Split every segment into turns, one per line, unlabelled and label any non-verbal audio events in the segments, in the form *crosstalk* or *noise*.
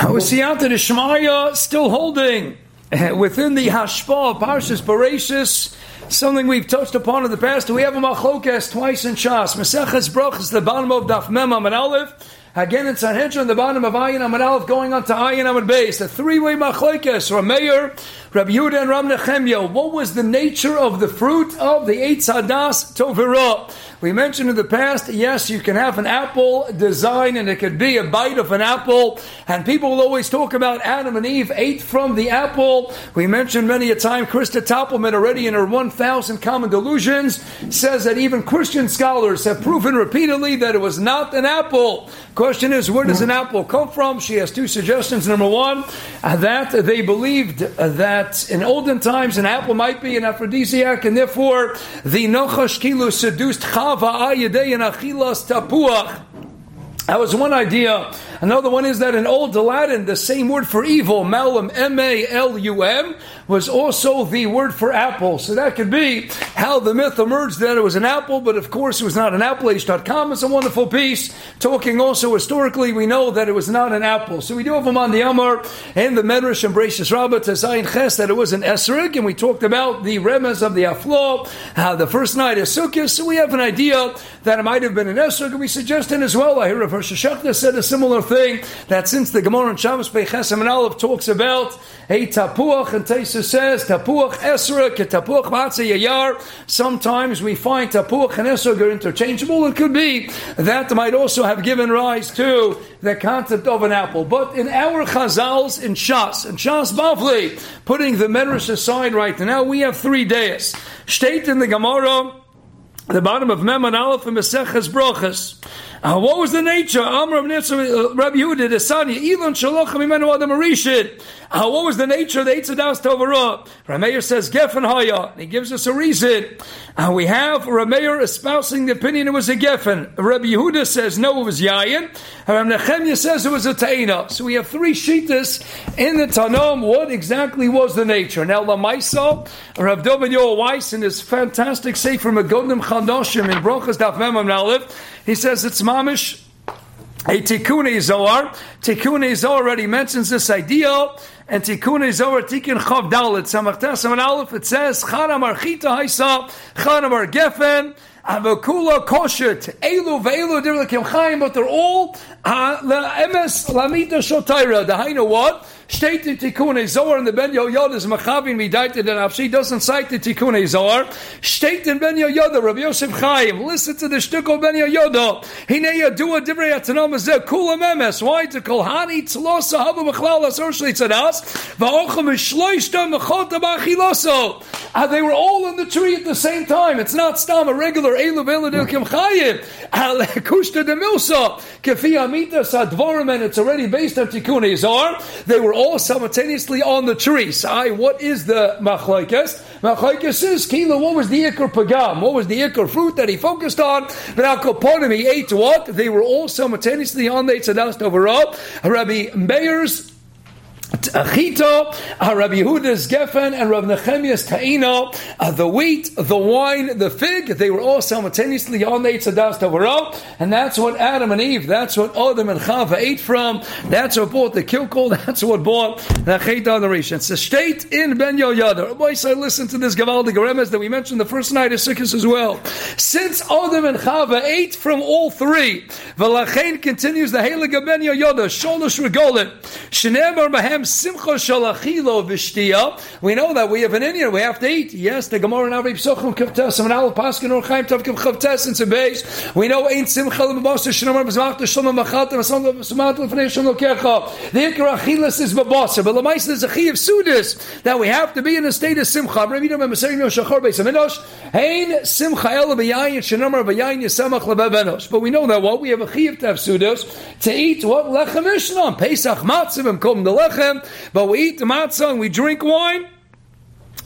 Siyata de Shmaya still holding eh, within the Hashpa of Parshas Bereshis, something we've touched upon in the past. We have a Machlokas twice in Shas. Maseches Brachas, the bottom of Daf Mem Amid Aleph. Again in Sanhedrin, the bottom of Ayin Amid Aleph, going on to Ayin Amid Beis. The three-way Machlokas, Rameir, Rabbi Yehuda, and Ram Nechemya. What was the nature of the fruit of the Eitz Hadas Tovera? We mentioned in the past, yes, you can have an apple design and it could be a bite of an apple. And people will always talk about Adam and Eve ate from the apple. We mentioned many a time, Christa Poppelmann already in her 1000 Common Delusions says that even Christian scholars have proven repeatedly that it was not an apple. Question is, where does an apple come from? She has two suggestions. Number one, that they believed that in olden times an apple might be an aphrodisiac and therefore the Nochash Kilu seduced Chava achilas tapuach. That was one idea. Another one is that in Old Latin, the same word for evil, malum, M-A-L-U-M, was also the word for apple. So that could be how the myth emerged that it was an apple, but of course it was not an apple. Aish.com is a wonderful piece. Talking also historically, we know that it was not an apple. So we do have them on the Amar and the Medrash and Bereishis Rabbah to Zayin Ches that it was an Esrig, and we talked about the remes of the Aflo, how the first night is Sukkot. So we have an idea that it might have been an Esrig, and we suggested as well. I hear Rav Shashachta said a similar thing that since the Gemara and Shabbos Beichesem and Aleph talks about a tapuach and Taisa says tapuach esra ke tapuach matzah yayar. Sometimes we find tapuach and esra are interchangeable. It could be that might also have given rise to the concept of an apple. But in our chazals in Shas and Shas Bavli, putting the Medrash aside right now, we have three days. State in the Gemara, the bottom of Mem and Aleph and Meseches Brochas. Uh, what was the nature? Amr of uh, Rabbi Yehuda, the son, Elon Shalach Mimenu Adam Arishit. Uh, what was the nature of the Eitzadas Tovara? Rameir says Geffen Haya. He gives us a reason. Uh, we have Rameir espousing the opinion it was a Geffen. Rabbi Yehuda says no, it was Yayin. Rabbi Nechemya says it was a Taina. So we have three Shitas in the Tanam. What exactly was the nature? Now, Lamaisa, Rav Dovid Yoel Weiss in his fantastic Sefer Megodim Chandoshim in Brochas Daf Memam Nalif, he says it's mamish a tikkun zohar. Tikkun zohar already mentions this idea, and tikkun zohar tikkun chav dalit samachtas and aleph. It says chanamar chita haisa chanamar gefen. Avakula koshet elu ve'elu dirlakim chayim, but they're all uh, emes lamita shotayra. The hainu what? Steht in Tikkun Zohar in the Ben Yoyod is Machavin Midaited and Afshi doesn't cite the Tikkun Zohar. Steht in Ben Yoyod, Rabbi Yosef Chaim. Listen to the shtuko Ben Yoyod. Hine Yadua Divrei Atanam Azeh Kula Memes. Why? To Kolhani Tzlosa Haba Machlal Asor Shli Tzadas. Va'ochem Shloishta Mechota Bachiloso. Uh, they were all in the tree at the same time. It's not Stam, a regular Elu Velu Dilkim Chayim. Al Kushta de Milsa. Kefi Amita Sadvorim, and it's already based on Tikkun Zohar. They were all simultaneously on the tree. So, what is the machlokes? Machlokes is kilo. What was the ikr pagam? What was the ikr fruit that he focused on? But al he ate what? They were all simultaneously on the tzadast overall. Rabbi Meir's Achito, uh, Rabbi Yehuda's Geffen, and Rabbi Nechemiah's Ta'ina, uh, the wheat, the wine, the fig, they were all simultaneously on the Eitzadas Tavarah, and that's what Adam and Eve, that's what Adam and Chava ate from, that's what bought the kilkul, *laughs* that's what bought the Cheta the Rish. It's a state in Ben Yoyada. Boys, I listen to this Gavaldi Geremes that we mentioned the first night of Sikkis as well. Since Adam and Chava ate from all three, Valachain continues the Helig Ben Yoyada, Sholosh Regolim, Shnemer Bahem simcha shalachilo v'shtiya. We know that we have an Indian, we have to eat. Yes, the Gemara and Avi Psochim Kavtes, and Al Paskin or Chaim Tav Kavtes and Sebeis. We know ain't simcha l'mabasa shnamar b'zmach the shalom machat and asam l'smat l'fnei shalom kecha. The ikar achilas is babasa, but l'mais there's a chi of sudis that we have to be in a state of simcha. Rabbi Yidam and Masayim Yoshachar Beis Aminosh. Hein simcha el b'yayin shenamar b'yayin yisamach lebebenos. But we know that what we have a chi of to have sudis to eat what lechem mishnah Pesach matzim and kom the lechem but we eat the matzah and we drink wine.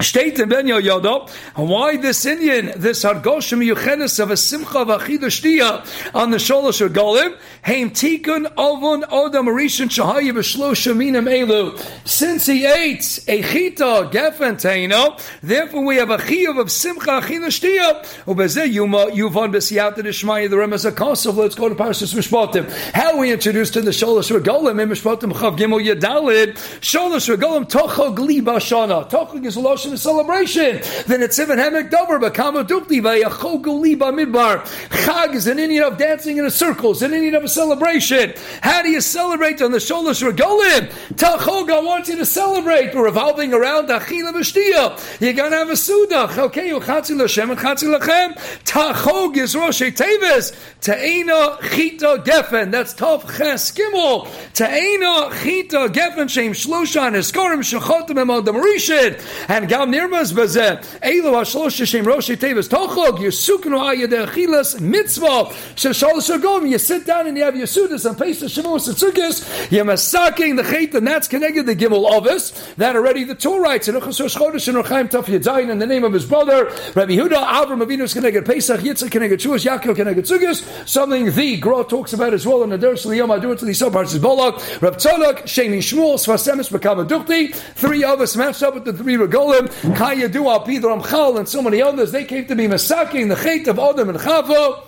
State Ben Yodo, why this Indian, this Hargoshim Yuchenis of a Simcha Vachida Shtia on the Sholosh Golim, Haim Tikun Ovon Odam Rishon Shahaya V'Shlosh Minim Elu. Since he ate a Chita Gefen Teino, therefore we have a Chiyuv of Simcha Achida Shtia. Ubeze Yuma Yuvon B'Siyat Dishmaya the Remez Akosov. Let's go to Parshas Mishpatim. How we introduced to the Sholosh Golim in Mishpatim Chav Gimel Yadalid. Sholosh Golim Tochog Li Bashana. Tochog is Losh a celebration. Then it's even Hemek Dover, Bakama Dukti, Vayachogu Liba Midbar. Chag is an Indian of dancing in a circle, it's an Indian of a celebration. How do you celebrate on the shoulders regolim? Tachoga wants you to celebrate. We're revolving around Achila Vashtia. You're going to have a Sudach. Okay, you Chatzi Lashem and Chatzi Lachem. Tachog is Rosh Tevis. Ta'ena Chita Gefen. That's Tov Ches Gimel. Ta'ena Chita Gefen Shem Shloshan Eskorim Shechotim Emodam Rishid. And Gam Nirmas Bazeh. Uh, Elo HaShlosh Shem Rosh Tevis. Tochog Yisuknu Ayadeh Achilas Mitzvah. Sheshal Shagom. You sit down and you have your Sudas and Pesach Shavuos and Sukkos. You're masaking the Chait and that's connected the Gimel Ovis. That already the Torah writes in Uchas Rosh Chodesh and Rochaim Taf Yadzayin in the name of his brother. Rabbi Huda Avram Avinu is connected Pesach. Yitzchak connected Shavuos. Yaakov connected Sukkos. Something the Gra talks about as well in the Ders Liyom. I do it to the subparts of Bolak. Rab Tzolak, Sheni Shmuel, Svasemis, Bekama Dukti. Three of us matched up with the three Regolim. Kaya Dua, Peter Ramchal, and so many others. They came to be masaking the Chait of Adam and Chava.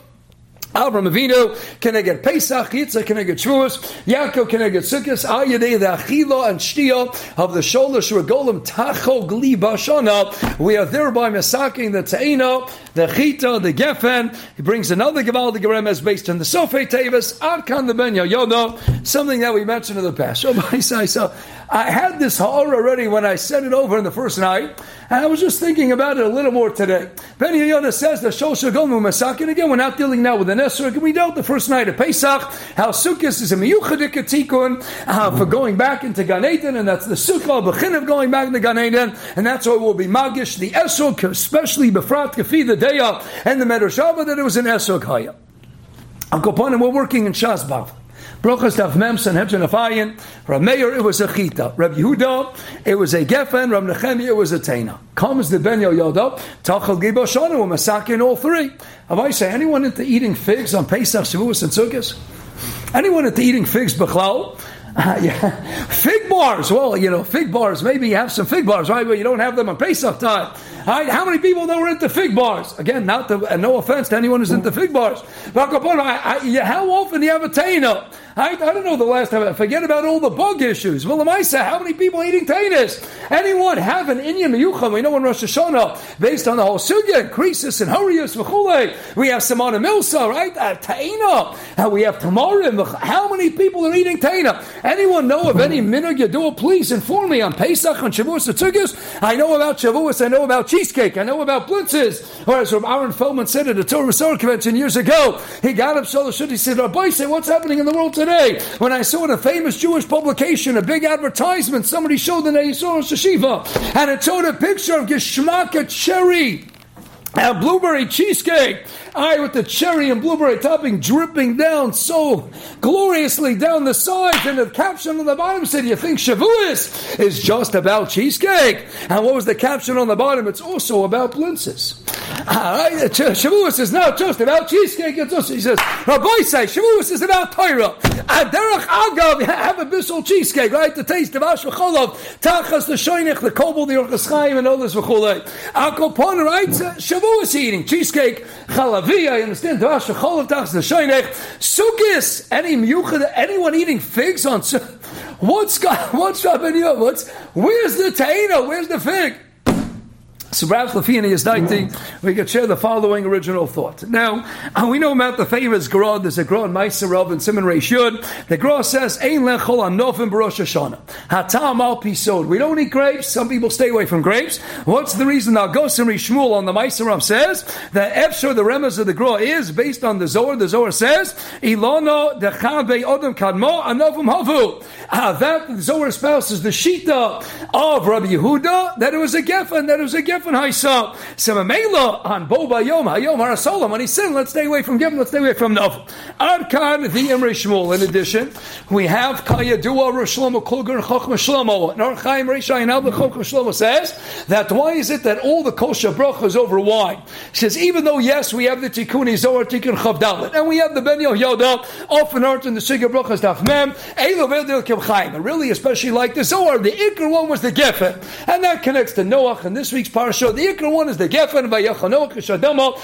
Avram Avinu can I get Pesach, Yitzchak can I get Shavuos, Yaakov can I get Sukkot, Al Yedei the Achila and Shtia of the Sholosh Regolim Tacho Gli Bashana. We are thereby masaking the Ta'ina, the Chita, the Gefen. He brings another Gaval the Geremes based on the Sofei Tevis, Arkan the Ben Yodo, something that we mentioned in the past. *laughs* I had this horror already when I sent it over in the first night, and I was just thinking about it a little more today. Ben Yonah says that Shol Shagomu Masakin. Again, we're not dealing now with an Esrog. We dealt the first night of Pesach, how Sukkot is a miyuchadik tikun uh, for going back into Gan Eden, and that's the Sukkah, Bechin of going back into Gan Eden, and that's why it will be Magish, the Esrog, especially Befrat Kafi, the Deya, and the Medrashava, that it was an Esrog Haya. Al we're working in Shasbav. Brochas Daf Mem Sanhedrin Afayin. Rav Meir, it was a Chita. Rav Yehuda, it was a Gefen. Rav Nechemia, it was a Tena. Comes the Ben Yoda, Tachal Gibo Shonu, Masakin, all three. Have I say anyone into eating figs on Pesach, Shavuos, and Sukkot? Anyone into eating figs, Bechlal? Uh, *laughs* yeah. Fig bars. Well, you know, fig bars. Maybe you have some fig bars, right? But you don't have them on Pesach time. Right? How many people know we're into fig bars? Again, not and no offense to anyone who's into fig bars. But how often do you have a taina? I, I, don't know the last time. I forget about all the bug issues. Well, Lamaisa, how many people eating tainas? Anyone have an Inyan Miyucham? We know in Rosh Hashanah, based on the whole sugya, Krisos and Horayos, we have Samana Milsa, right? Uh, taina. Uh, we have Tamarim. How many people are eating taina? Anyone know of any minhag do? Please inform me on Pesach and Shavuos and I know about Shavuos. I know about cheesecake. I know about blitzes. Or as Aaron Feldman said at the Torah Umesorah convention years ago, he got up so he said, Rabbi, say what's happening in the world today? When I saw in a famous Jewish publication a big advertisement, somebody showed the Yisrael Shashiva, and it showed a picture of Geshmaka cherry. A blueberry cheesecake. I with the cherry and blueberry topping dripping down so gloriously down the sides, and the caption on the bottom said, "You think Shavuos is just about cheesecake?" And what was the caption on the bottom? It's also about blintzes. Uh, Shavuos is not just about cheesecake. It's also, he says, Rabbi say Shavuos is about Torah. Derech Agav, have a bissel cheesecake, right? The taste of Ashvacholov, Tachas the Shoinich, the Kobol, the Orchas and all this v'chulei. Akopon, right? Shavuos eating cheesecake, I understand. Ashvacholov, Tachas the Shoinich, Sukkis, any miyuchad, anyone eating figs on. What's got, *laughs* what's Rabbi What's, where's the taina? Where's the fig? So perhaps Lafini is 19, we could share the following original thought. Now, uh, we know about the famous Gra, there's a Gra in Maisarov and Simon Reishud. The Gra says, Ein lechol anofim barosh Hashanah. Hatam al pisod. We don't eat grapes. Some people stay away from grapes. What's the reason? Now, Gosim Rishmuel on the Maisarov says that Efshur, the remes of the Gra, is based on the Zohar. The Zohar says, Ilano dechabe odem kadmo anofim havu. Uh, that the Zohar espouses the Shita of Rabbi Yehuda, that it was a Geffen, that it was a Geffen Geffen Haisa. Samamela on Boba Yom Hayom Harasolam. When he said, let's stay away from Geffen, let's stay away from Nov. Arkan the Imre Shmuel. In addition, we have Kaya Dua Shlomo and Chochma Shlomo. Nor Chaim Chochma Shlomo says that why is it that all the kosher brachas over wine? He says, even though, yes, we have the Tikkuni Zohar Tikkun Chavdalit, and we have the Ben Yoda, often art in the Sigur Brachas Daf Mem, Eilu Vedil Kim. And really, especially like the Zohar, the Iker one was the Geffen. And that connects to Noach in this week's parsha. The Iker one is the Geffen, Vayachanoach Shadamo.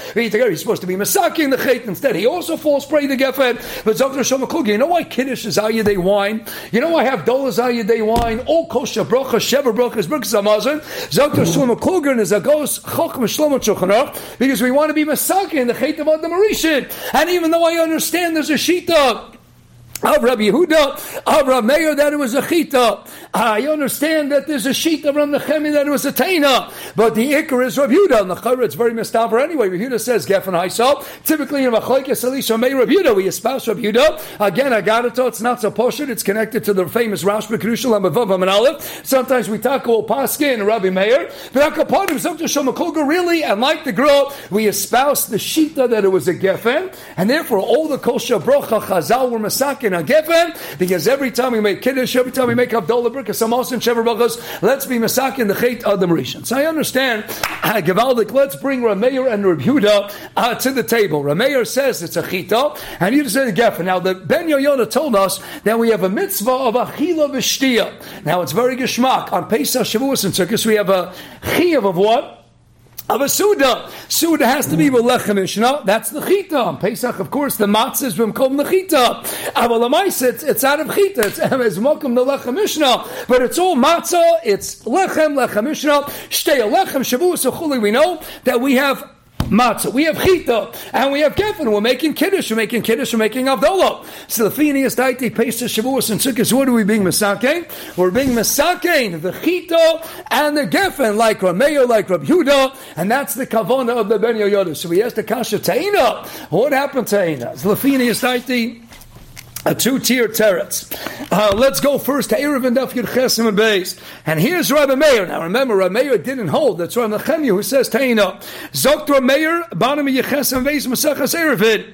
He's supposed to be Masaki in the Chet. Instead, he also falls prey to Geffen. But Dr. Shomakugi, you know why Kiddush is Ayadei wine? You know why I have Dolas Ayadei wine? All kosher bracha, Sheva brachas, brachas Amazon. Dr. Shomakugi is a ghost, Chokh Shlomo because we want to be Masaki in the Chet of Adam Arishin. And even though I understand there's a Shita, of Rabbi Yehuda, of Rabbi Meir, that it was a chita. I understand that there's a sheet of the Nechemi that it was a taina, but the ikar is Rabbi Yehuda. And the chayra, it's very mistaver anyway. Rabbi Yehuda says gefen haisal. Typically in Machoikes Elisha Meir Rabbi Yehuda, we espouse Rabbi Yehuda. Again, I got it. It's not so poshut. It's connected to the famous Rashba Kedushal and Mavav and Aleph. Sometimes we talk about Paskin and Rabbi Meir. But Akapadim, something Shomakoga really, and like the girl, we espouse the shita that it was a gefen, and therefore all the kosher brocha chazal were masakin in a because every time we make kiddush, every time we make Abdullah Birka, some also in Shever let's be masak in the Chet Adam Rishon. So I understand, uh, let's bring Rameir and Reb Yehuda uh, to the table. Rameir says it's a chita, and you say gefen. Now the Ben Yoyona told us that we have a mitzvah of achila v'shtia. Now it's very geschmack. On Pesach, Shavuos, and Sukkot, we have a chiyav of what? Of a Suda. Suda has to be with Lechem Mishnah. That's the Chita. Pesach, of course, the matzah is from Kom the Chita. Aval it's, it's out of Chita. It's, *laughs* it's Mokum the Lechem Mishnah. But it's all matzah, it's Lechem, Lechem Mishnah. Shtei Lechem, Shavuos, Chuli. We know that we have matzah. We have chita and we have kefin. We're making kiddush. We're making kiddush. We're making avdolo. So the finias daiti pesach shavuos and sukkahs. What are we being misake? We're being misake the chita and the gefen like Rameyo, like Rab Huda, and that's the kavana of the Ben Yoda. So we asked the kasha taina. What happened taina? So the finias daiti a two-tier teretz. Uh, let's go first to Erev and Daf Chesim and Beis. And here's Rabbi Meir. Now remember, Rabbi Meir didn't hold. That's Rabbi Nechemia who says Taina. Zokt Rabbi Meir, Banim Yechesem Beis Masechas Eruvin.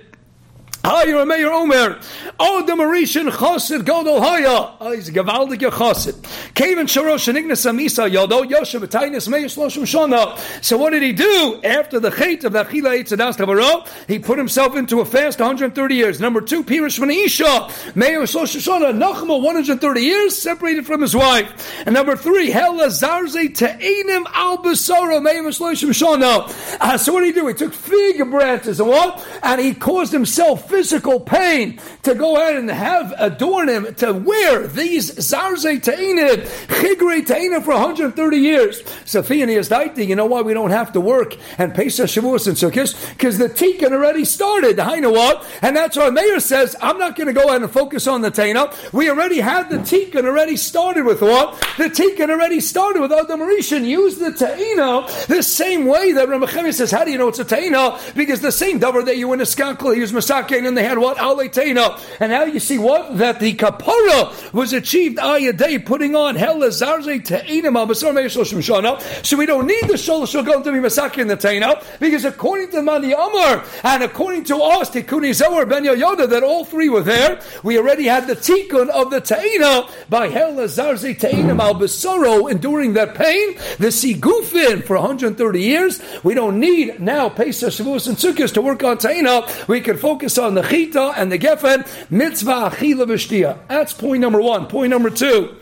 Hayer Meir Omer. Oh, the Mauritian Chosid Godol Haya. Oh, he's Gavaldik Chosid. Kaven Sharosh and Ignis Amisa Yodo Yoshev Tainis Meir Shloshim Shona. So what did he do after the Chait of the Achila Eitzadas Tavaro? He put himself into a fast 130 years. Number two, Pirish Isha Meir Shloshim Shona. Nachma 130 years separated from his wife. And number three, Hela Zarze Te'enim Al Besoro Meir Shloshim Shona. Uh, so what did he do? He took fig branches and what? And he caused himself physical pain to go ahead and have adorn him to wear these zarze ta'inid, chigre ta'inid for 130 years. Sophia Daiti, you know why we don't have to work and Pesach Shavuos and Sukkot? Because the tikkun already started. I know what? And that's why Mayor says, I'm not going to go ahead and focus on the Taina. We already had the tikkun already started with what? The tikkun already started with Adam Rishon. Use the Taina the same way that Ramachemi says, how do you know it's a Taina? Because the same dover that you in a skankle, he was Masake and they had what? Aletena. And now you see what? That the kapara was achieved ayaday, putting on hell zarze te'inam al-basar me'eshoshim shana. So we don't need the sholosh shogon to be masaki in the teina, because according to the Mani Amar, and according to us, Tikuni Zohar Ben Yoda, that all three were there, we already had the tikkun of the teina by hell zarze te'inam al-basaro, enduring that pain, the sigufin for 130 years. We don't need now Pesach, Shavuos, and Sukkot to work on teina. We can focus on the chita and the gefen, mitzvah achila. That's point number one. Point number two.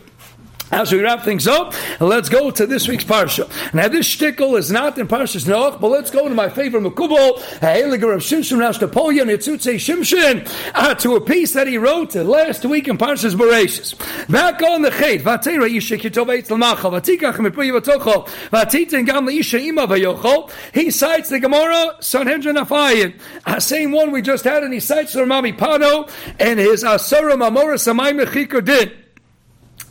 As we wrap things up, let's go to this week's parsha. Now, this shtickle is not in Parshas Noach, but let's go to my favorite Makubal, Ha'eliger of Shimshon Rashtapoyan, Yitzutze Shimshon, uh, to a piece that he wrote last week in Parshas Bereshis. Back on the Chet, Vatera Yishik Yitov Eitz Lamacha, Vatikach Vatocho, Vatitin Ima Vayocho. He cites the Gemara, Sanhedrin Afayin, uh, same one we just had, and he cites the Rema MiPano, and his Asura Mamora Samay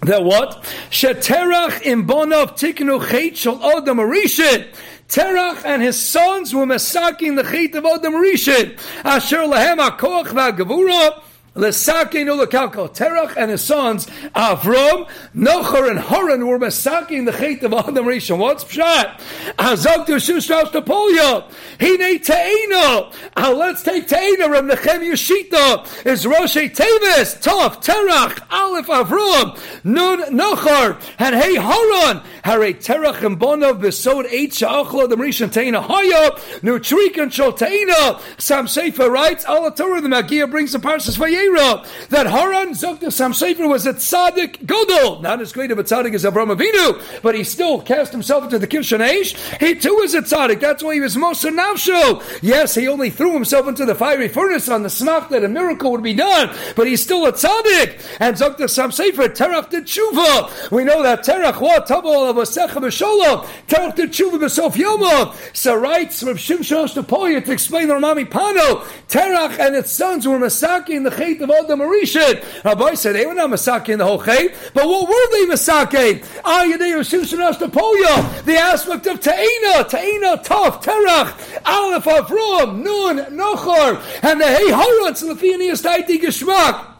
that what? Sheterach im bonov tiknu chet shel odam arishin. Terach and his sons were masaking the chet of odam arishin. Asher lahem akoach v'agavura. Lesake no lekalko. Terach and his sons, Avram, Nochar, and Horan were masaking the chait of Adam Rishon. What's pshat? Azog to Shushtash to Polya. Hine Teina. Uh, let's take Teina from Nechem Yeshita. Is Rosh Tevis, Tov, Terach, Aleph, Avram, Nun, Nochar, and Hey Horan. Hare Terach and Bonov, Besod, Eight Sha'achlo, the Rishon Teina, Haya, Nu Trik and Shol Teina. Sam Sefer writes, Allah Torah, the Magia brings the Parshas Vayera that Haran Zokta Sam Sefer was a tzaddik Godol, not as great of a tzaddik as Avram Avinu, but he still cast himself into the Kivshan Aish. He too was a tzaddik. That's why he was Moshe Nafsho. Yes, he only threw himself into the fiery furnace on the smach that a miracle would be done, but he's still a tzaddik. And Zokta Sam Sefer Terach did tshuva. We know that Terach what Tabal of Asecha B'Sholom Terach did tshuva B'Sof Yoma. So writes from Shimshon Shtapoya to explain the Rema MiPano. Terach and its sons were Masaki in the chait of Adam Arishan. Rabbi said they were not Masaki in the whole chait, but what were they Masaki? Ayadei Shimshon Shtapoya. The aspect of Ta'ina, Ta'ina, Tov, Terach, Aleph, Avram, Nun, Nochor, and the Hey Horotz, Lefianias, Taiti, Geshmak.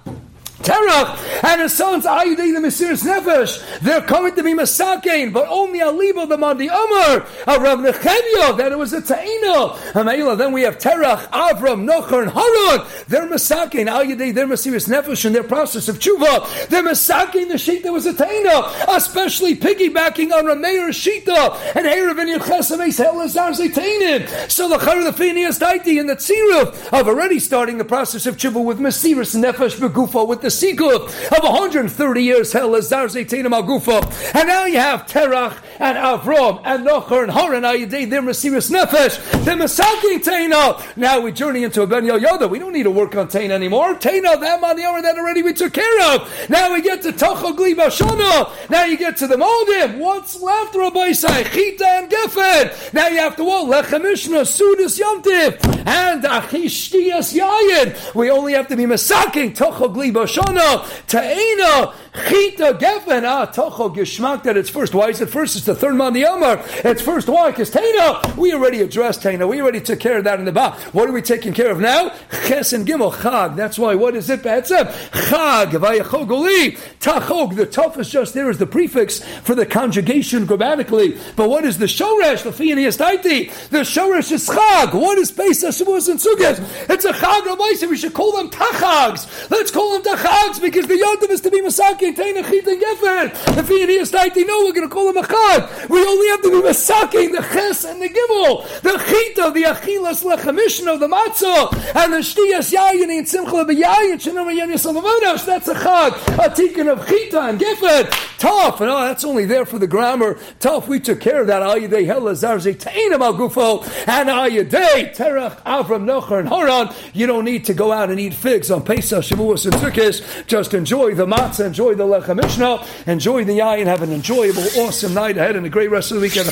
Terach and his sons Ayudei the Mesiris Nefesh. They're coming to be Masakein, but only Alibo the Mandi Amar of Rav Nechemia that it was a. Hamayla. Then we have Terach, Avram, Nochar, and Haran. They're Masakein. Ayudei their Mesiris Nefesh in their process of tshuva. They're Masakein the sheet that was a Taina, especially piggybacking on Rameir Shita and Erev and Yechesames Helazar Zaitainin. So the Char the Phineas Daiti and the Tziruf of already starting the process of tshuva with Mesiris Nefesh Begufa with the Sikuf of 130 years hell as Zar Zaytina Magufa. And now you have Terach and Avram and Nochar and Haran Ayadei, they're Mesiris Nefesh, they're Masaking Taina. Now we journey into a Ben Yoda. We don't need to work on Taina anymore. Taina, that man, the that already we took care of. Now we get to Tachogli Bashana. Now you get to the Modim. What's left, Rabbi Say? Chita and Gefen. Now you have to what? Lechamishna, Sudas Yomtiv, and Achishtiyas Yayin. We only have to be Masaking Tachogli Bashana. Shana, Ta'ena, Chita, Gefen, Ah, Tocho, Geshmak, that it's first. Why is it first? It's the third man, the Amar. It's first. Why? Because Taina, we already addressed Taina. We already took care of that in the back. What are we taking care of now? Ches and Gimel, Chag. That's why. What is it? Be'etzem? Chag, Vayachogoli, Tachog. The is just there as the prefix for the conjugation grammatically. But what is the Shoresh? The Fianias Taiti. The Shoresh is Chag. What is Pesach, Shavuos, and Sukkot? It's a Chag, Rabbi. We should call them Tachags. Let's call them Tachags because the yontiv is to be masaki, If he and he is tighty, no, we're going to call him a chag. We only have to be masaki, the ches and the gimel, the chita, the achilas lechamishno, the matzah, and the shtiyas yayin and simcha beyayin, shenam yayin yisamamonos. That's a chag, a tikkun of chita and gefer. Tough, and oh, that's only there for the grammar. Tough, we took care of that. Ayadei hel azarze teina malgufo, and ayadei terach avram nocher and haran. You don't need to go out and eat figs on Pesach, Shavuos, and Sukkot. Just enjoy the matzah, enjoy the lechem mishnah, enjoy the yayin, have an enjoyable, awesome night ahead and a great rest of the weekend.